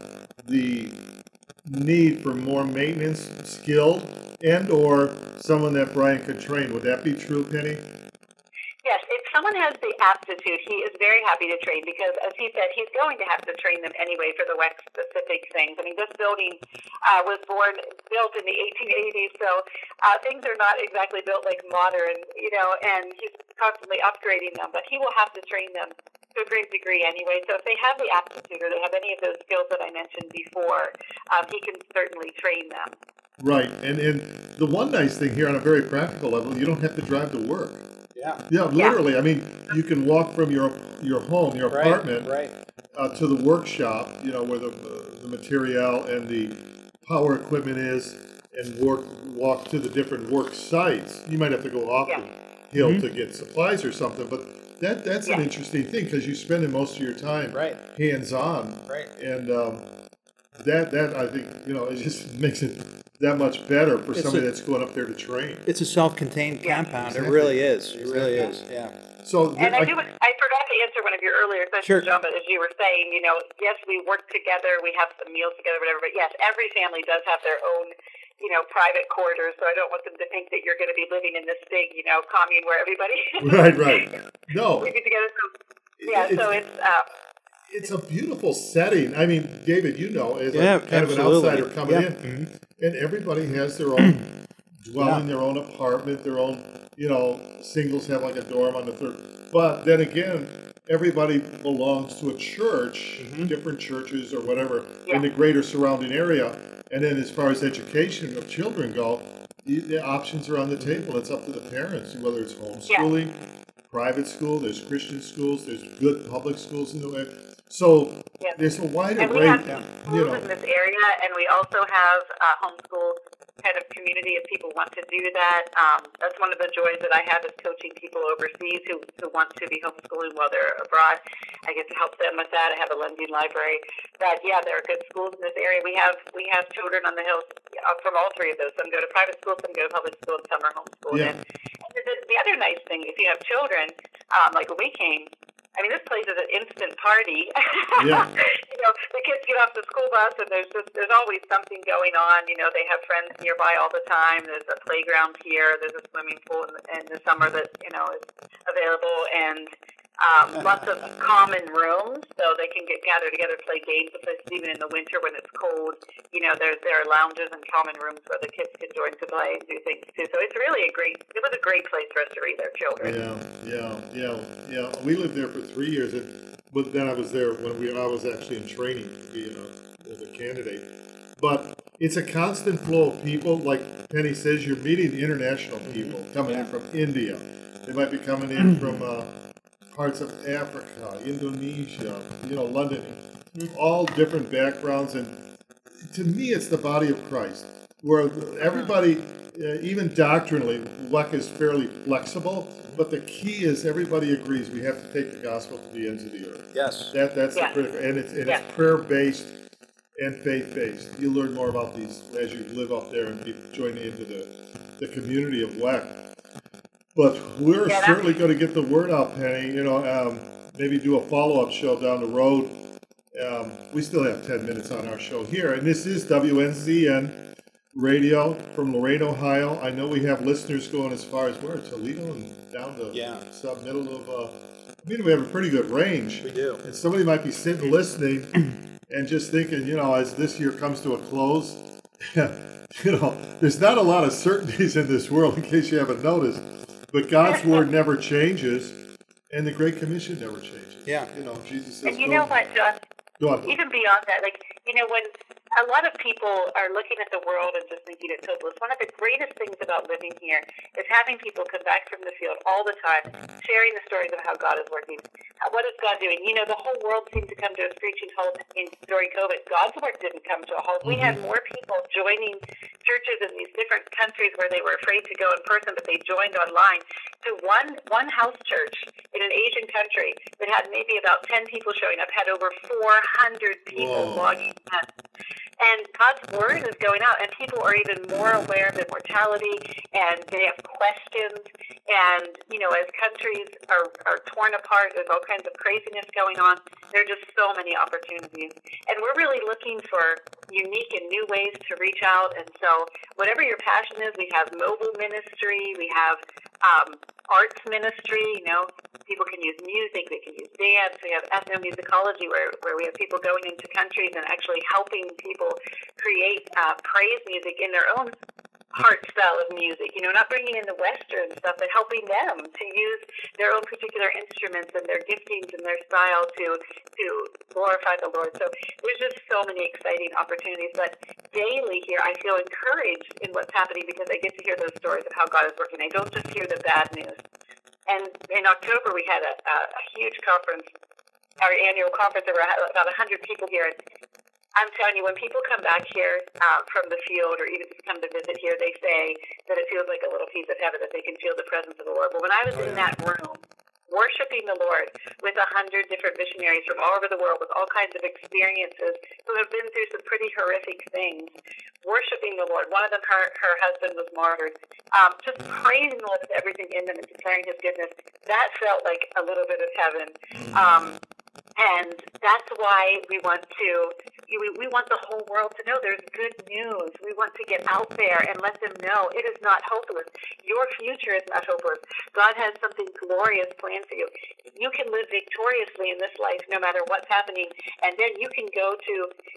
the need for more maintenance skilled and or someone that Brian could train. Would that be true, Penny? Yes, if someone has the aptitude, he is very happy to train because, as he said, he's going to have to train them anyway for the WEC specific things. I mean, this building uh, was born built in the 1880s, so uh, things are not exactly built like modern, you know. And he's constantly upgrading them, but he will have to train them to a great degree anyway. So if they have the aptitude or they have any of those skills that I mentioned before, um, he can certainly train them. Right, and and the one nice thing here on a very practical level, you don't have to drive to work. Yeah. Yeah, literally. I mean, you can walk from your your home, your Right. apartment, Right. uh, to the workshop. You know where the the material and the power equipment is, and work walk to the different work sites. You might have to go off Yeah. the hill Mhm. to get supplies or something, but that that's an interesting thing because you spend most of your time Right. hands on, Right. and um, that that I think you know it just makes it that much better for It's somebody a- that's going up there to train. It's a self-contained Yeah. compound. Exactly. It really is. It really is. Yeah. So And I, I- do. I forgot to answer one of your earlier questions, Sure. John. But as you were saying, you know, yes, we work together, we have some meals together, whatever. But yes, every family does have their own, you know, private quarters. So I don't want them to think that you're going to be living in this big, you know, commune where everybody right, right. No, living together. So yeah, so it's uh, it's a beautiful setting. I mean, David, you know, as Yeah, a kind absolutely. of an outsider coming Yeah. in, and everybody has their own dwelling, their own apartment, their own, you know, singles have like a dorm on the third. But then again, everybody belongs to a church, Mhm. different churches or whatever Yeah. in the greater surrounding area. And then as far as education of children go, the, the options are on the table. It's up to the parents, whether it's homeschooling, private school, there's Christian schools, there's good public schools in the way. So Yeah. there's a wide and we array, have you schools know. in this area, and we also have a homeschool kind of community if people want to do that. Um, that's one of the joys that I have is coaching people overseas who, who want to be homeschooling while they're abroad. I get to help them with that. I have a lending library. But yeah, there are good schools in this area. We have we have children on the hills uh, from all three of those. Some go to private school, some go to public school, and some are homeschooled. Yeah. And, and the, the other nice thing, if you have children, um, like when we came, I mean, this place is an instant party. Yeah. you know, the kids get off the school bus, and there's just there's always something going on. You know, they have friends nearby all the time. There's a playground here. There's a swimming pool in the, in the summer that you know is available, and um, lots of common rooms so they can get gathered together, play games. With us, even in the winter when it's cold, you know, there there are lounges and common rooms where the kids can join to play and do things too. So it's really a great. It was a great place for us to raise our children. Yeah, yeah, yeah, yeah. We lived there for three years, and but then I was there when we I was actually in training to be a, as a candidate. But it's a constant flow of people. Like Penny says, you're meeting international people coming in from India. They might be coming in from uh, parts of Africa, Indonesia, you know, London, all different backgrounds. And to me, it's the body of Christ, where everybody, uh, even doctrinally, WEC is fairly flexible. But the key is everybody agrees we have to take the gospel to the ends of the earth. Yes. That that's Yeah. the critical, and it's and Yeah. it's prayer based and faith based. You learn more about these as you live up there and keep joining into the the community of WEC. But we're Yeah, certainly going to get the word out, Penny. You know, um, maybe do a follow up show down the road. Um, we still have 10 minutes on our show here, and this is WNZN Radio from Lorain, Ohio. I know we have listeners going as far as where Toledo and down to Yeah. sub middle of. Uh, I mean, we have a pretty good range. We do. And somebody might be sitting listening and just thinking, you know, as this year comes to a close, you know, there's not a lot of certainties in this world, in case you haven't noticed. But God's word never changes, and the Great Commission never changes. Yeah. You know, Jesus says, And you know what, John? go on. even beyond that, like, you know, when a lot of people are looking at the world and just thinking it's hopeless, one of the greatest things about living here is having people come back from the field all the time, sharing the stories of how God is working. How, what is God doing? You know, the whole world seemed to come to a screeching halt in, during COVID. God's work didn't come to a halt. We had mm-hmm. more people joining churches in these different countries where they were afraid to go in person, but they joined online. To one one house church in an Asian country that had maybe about ten people showing up had over four hundred people Whoa. logging in. And God's word is going out, and people are even more aware of immortality, and they have questions. And you know, as countries are, are torn apart, there's all kinds of craziness going on. There are just so many opportunities, and we're really looking for unique and new ways to reach out. And so, whatever your passion is, we have mobile ministry, we have um, arts ministry. You know, people can use music, they can use dance. We have ethnomusicology, where where we have people going into countries and actually helping people create uh, praise music in their own style of music. You know, not bringing in the Western stuff, but helping them to use their own particular instruments and their giftings and their style to to glorify the Lord. So there's just so many exciting opportunities. But daily here, I feel encouraged in what's happening because I get to hear those stories of how God is working. I don't just hear the bad news. And in October, we had a, a, a huge conference, our annual conference. There were about 100 people here. And I'm telling you, when people come back here uh, from the field or even just come to visit here, they say that it feels like a little piece of heaven, that they can feel the presence of the Lord. But when I was in that room, worshiping the Lord with a hundred different missionaries from all over the world with all kinds of experiences who have been through some pretty horrific things, worshiping the Lord. One of them, her, her husband was martyred. Um, just praising the Lord with everything in them and declaring his goodness. That felt like a little bit of heaven. Um, and that's why we want to, we, we want the whole world to know there's good news. We want to get out there and let them know it is not hopeless. Your future is not hopeless. God has something glorious planned for you. You can live victoriously in this life no matter what's happening. And then you can go to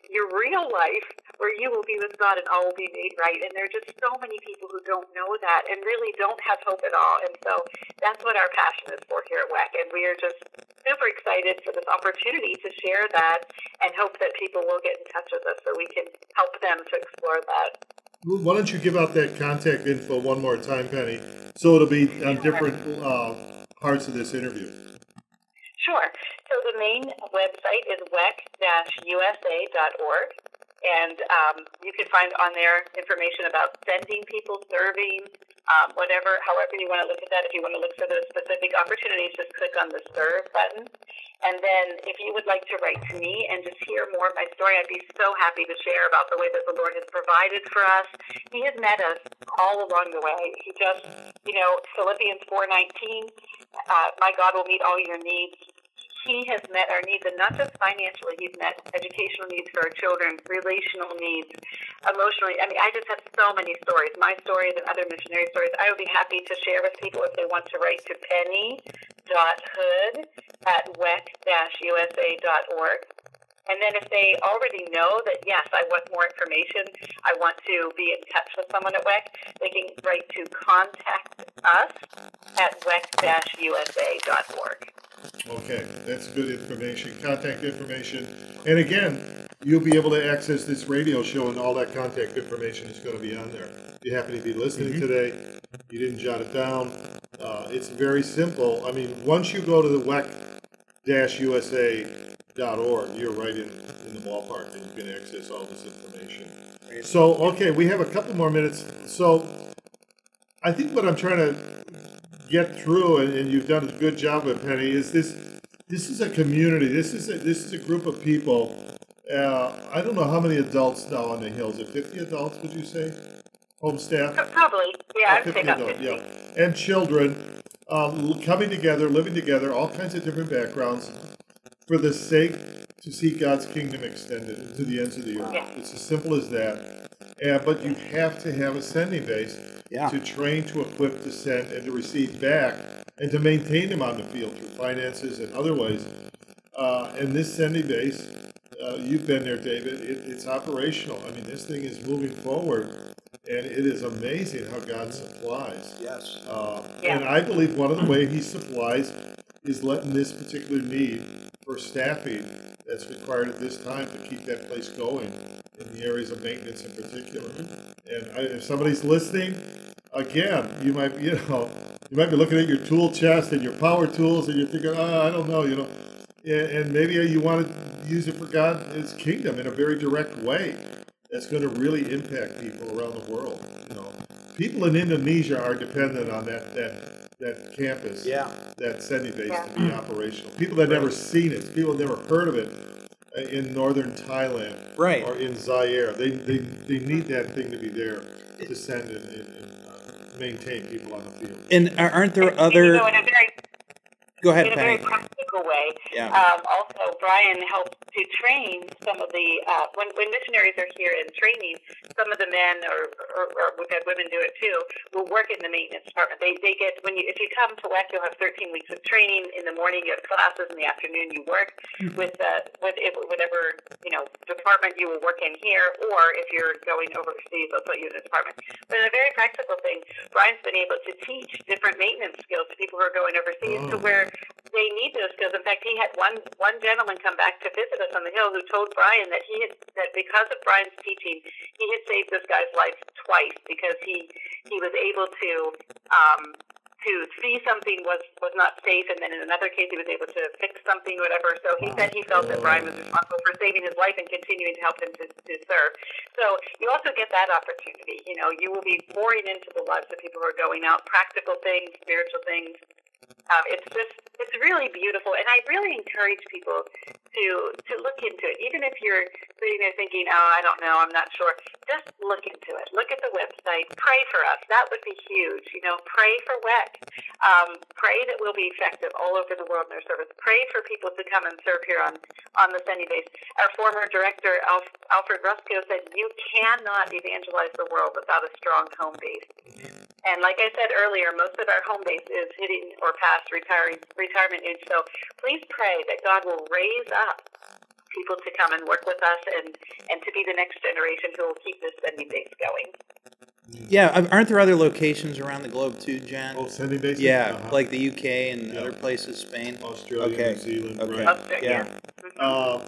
your real life where you will be with God and all will be made right. And there are just so many people who don't know that and really don't have hope at all. And so that's what our passion is for here at WEC. And we are just super excited for this opportunity to share that and hope that people will get in touch with us so we can help them to explore that. Why don't you give out that contact info one more time, Penny? So it'll be on different uh, parts of this interview. Sure. So the main website is wec-usa.org. And um, you can find on there information about sending people, serving, um, whatever, however you want to look at that. If you want to look for those specific opportunities, just click on the serve button. And then if you would like to write to me and just hear more of my story, I'd be so happy to share about the way that the Lord has provided for us. He has met us all along the way. He just, you know, Philippians 4.19, uh, my God will meet all your needs he has met our needs, and not just financially. He's met educational needs for our children, relational needs, emotionally. I mean, I just have so many stories, my stories and other missionary stories. I would be happy to share with people if they want to write to penny.hood at wec-usa.org. And then if they already know that, yes, I want more information, I want to be in touch with someone at WEC, they can write to contact us at wec-usa.org. Okay, that's good information, contact information. And again, you'll be able to access this radio show and all that contact information is going to be on there. If you happen to be listening today, you didn't jot it down, uh, it's very simple. I mean, once you go to the WEC-USA.org, you're right in, in the ballpark and you can access all this information. So, okay, we have a couple more minutes. So, I think what I'm trying to get through, and, and you've done a good job with Penny, is this. This is a community. This is a, this is a group of people. Uh, I don't know how many adults now on the hills. Are 50 adults? Would you say? home staff? Probably, yeah, I would say 50 adults, 50. yeah. And children um, coming together, living together, all kinds of different backgrounds for the sake to see God's kingdom extended to the ends of the earth. Yeah. It's as simple as that. And, but you have to have a sending base Yeah. to train, to equip, to send, and to receive back, and to maintain them on the field through finances and other ways. Uh, and this sending base, uh, you've been there, David. It, it's operational. I mean, this thing is moving forward, and it is amazing how God supplies. Yes. Uh, Yeah. And I believe one of the ways He supplies is letting this particular need for staffing that's required at this time to keep that place going in the areas of maintenance in particular. And I, if somebody's listening, again, you might you know you might be looking at your tool chest and your power tools, and you're thinking, oh, I don't know, you know, and, and maybe you want to use it for God's kingdom in a very direct way. That's going to really impact people around the world. You know, people in Indonesia are dependent on that that that campus, Yeah. That sending base Yeah. to be operational. People that never seen it, people that never heard of it uh, in northern Thailand, Right. or in Zaire, they, they they need that thing to be there to send and, and, and uh, maintain people on the field. And are- aren't there And, other? You know, in a very, Go ahead, in a very practical way. Yeah. Um, also, Brian helped to train some of the uh, when when missionaries are here in training. Some of the men, or, or, or we've had women do it too, will work in the maintenance department. They they get when you if you come to WEC, you'll have 13 weeks of training. In the morning, you have classes. In the afternoon, you work with uh, with whatever you know department you will work in here, or if you're going overseas, they'll put you in a department. But in a very practical thing, Brian's been able to teach different maintenance skills to people who are going overseas to Oh. where they need those skills. In fact, he had one one gentleman come back to visit us on the hill who told Brian that he had that because of Brian's teaching, he had saved this guy's life twice because he he was able to um, to see something was was not safe, and then in another case he was able to fix something, whatever. So he said he felt that Brian was responsible for saving his life and continuing to help him to, to serve. So you also get that opportunity. You know, you will be pouring into the lives of people who are going out, practical things, spiritual things. Um, it's just it's really beautiful, and I really encourage people to to look into it. Even if you're sitting there thinking, "Oh, I don't know, I'm not sure," just look into it. Look at the website. Pray for us. That would be huge. You know, pray for WEC. Um, pray that we'll be effective all over the world in our service. Pray for people to come and serve here on on the sending base. Our former director Alf, Alfred Rusco said, "You cannot evangelize the world without a strong home base." And like I said earlier, most of our home base is hitting or past retiring retirement age. So please pray that God will raise up people to come and work with us and, and to be the next generation who will keep this sending base going. Yeah. uh, Aren't there other locations around the globe too, John? Oh, sending bases? Yeah, Uh-huh. like the UK and Yeah. other places, Spain. Australia, Okay. New Zealand, Okay. right? Australia. Yeah. Uh,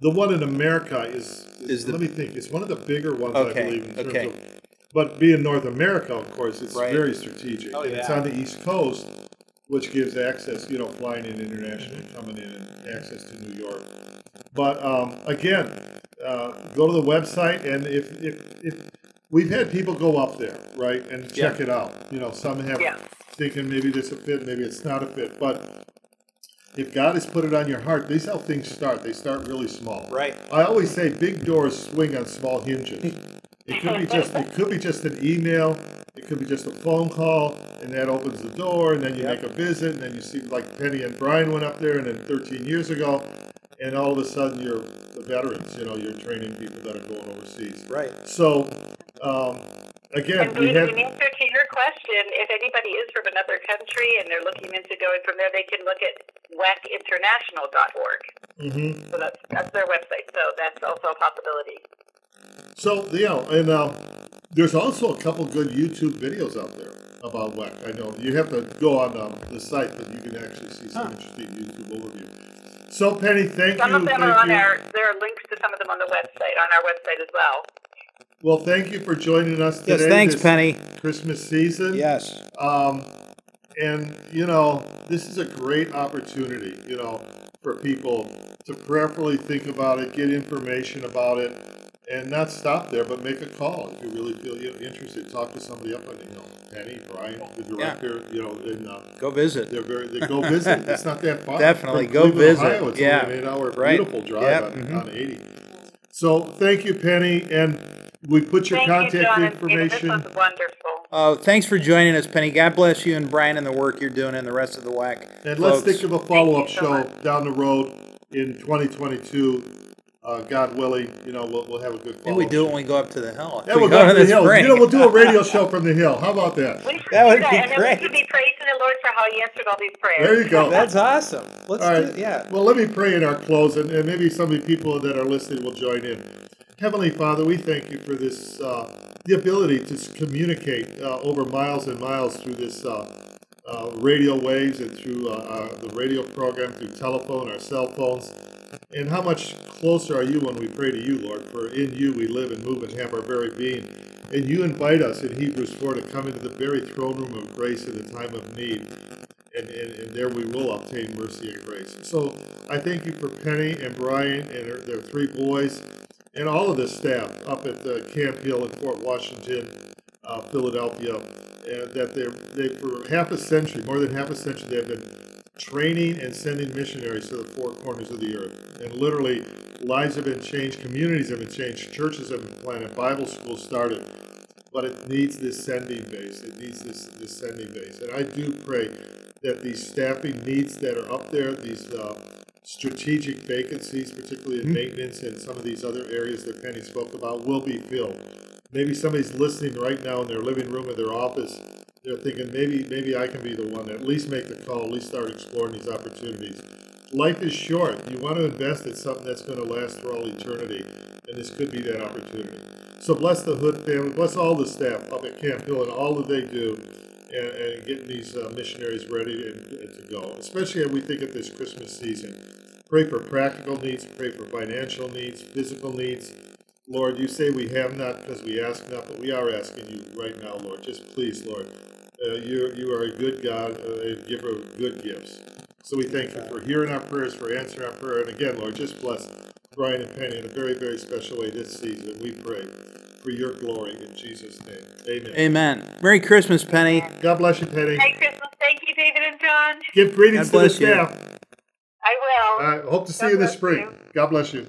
the one in America is, is, Is the- let me think, it's one of the bigger ones, Okay, I believe, in terms okay. of. But being North America, of course, it's Right. very strategic. Oh, And It's on the East Coast, which gives access, you know, flying in internationally, coming in, and access to New York. But um, again, uh, go to the website, and if, if, if we've had people go up there, right, and check Yeah. it out. You know, some have Yeah. thinking maybe this a fit, maybe it's not a fit, but if God has put it on your heart, these how things start. They start really small. Right. I always say big doors swing on small hinges. It could be just it could be just an email, it could be just a phone call, and that opens the door, and then you Yep. make a visit, and then you see like Penny and Brian went up there, and then 13 years ago, and all of a sudden you're the veterans. You know, you're training people that are going overseas. Right. So um, again, And we David, had in answer to your question, if anybody is from another country and they're looking into going from there, they can look at wecinternational.org. mhm. So that's that's their website. So that's also a possibility. So you know, and uh, there's also a couple good YouTube videos out there about WEC. I know you have to go on um, the site, but you can actually see some Huh. interesting YouTube overview. So Penny, thank you. Some you. of them thank are on you. our. There are links to some of them on the website on our website as well. Well, thank you for joining us today. Yes. Thanks, this Penny. Christmas season. Yes. Um, and you know, this is a great opportunity, you know, for people to prayerfully think about it, get information about it, and not stop there, but make a call if you really feel you're interested. Talk to somebody up on the hill, Penny, Brian, the director, you know, and uh, Go visit. they're very. They go visit. It's not that far. Definitely, From go Cleveland, visit. Ohio, it's Yeah. an eight-hour Right. beautiful drive Yep, on, mhm. on 80. So thank you, Penny, and We put your Thank contact you, John. and David. information. This was wonderful. Uh, thanks for joining us, Penny. God bless you and Brian and the work you're doing and the rest of the WEC. And let's folks. think of a follow-up so show much. down the road in 2022. Uh, God willing, you know, we'll, we'll have a good Maybe follow-up. we do it when we go up to the hill. Yeah, We we'll go in to the hill. spring. You know, we'll do a radio show from the hill. How about that? We That would do that, be and then great. we should be praising the Lord for how He answered all these prayers. There you go. That's awesome. Let's All do it. Yeah. Well, let me pray in our close, and, and maybe some of the people that are listening will join in. Heavenly Father, we thank you for this, uh, the ability to communicate uh, over miles and miles through this uh, uh, radio waves and through uh, uh, the radio program, through telephone, our cell phones. And how much closer are you when we pray to you, Lord? For in you we live and move and have our very being. And you invite us in Hebrews 4 to come into the very throne room of grace in the time of need and, and, and there we will obtain mercy and grace. So I thank you for Penny and Brian and their, their three boys and all of the staff up at the Camp Hill in Fort Washington, uh, Philadelphia, that they they for half a century, more than half a century, they've been training and sending missionaries to the four corners of the earth. And literally, lives have been changed, communities have been changed, churches have been planted, Bible schools started but it needs this sending base. It needs this, this sending base. And I do pray that these staffing needs that are up there, these uh, strategic vacancies, particularly in maintenance and some of these other areas that Penny spoke about, will be filled. Maybe somebody's listening right now in their living room or their office. They're thinking maybe maybe I can be the one. At least make the call. At least start exploring these opportunities. Life is short. You want to invest in something that's going to last for all eternity, and this could be that opportunity. So bless the Hood family, bless all the staff up at Camp Hill and all that they do, and, and getting these uh, missionaries ready and, and to go. Especially as we think of this Christmas season. Pray for practical needs, pray for financial needs, physical needs. Lord, you say we have not because we ask not, but we are asking you right now, Lord. Just please, Lord. Uh, you, you are a good God, uh, a giver of good gifts. So we thank you for hearing our prayers, for answering our prayer. And again, Lord, just bless Brian and Penny in a very, very special way this season. We pray for your glory in Jesus' name. Amen. Amen. Merry Christmas, Penny. God bless you, Penny. Merry Christmas. Thank you, David and John. Give greetings God to the bless you. staff. I will. I hope to see God you this bless spring. you. God bless you.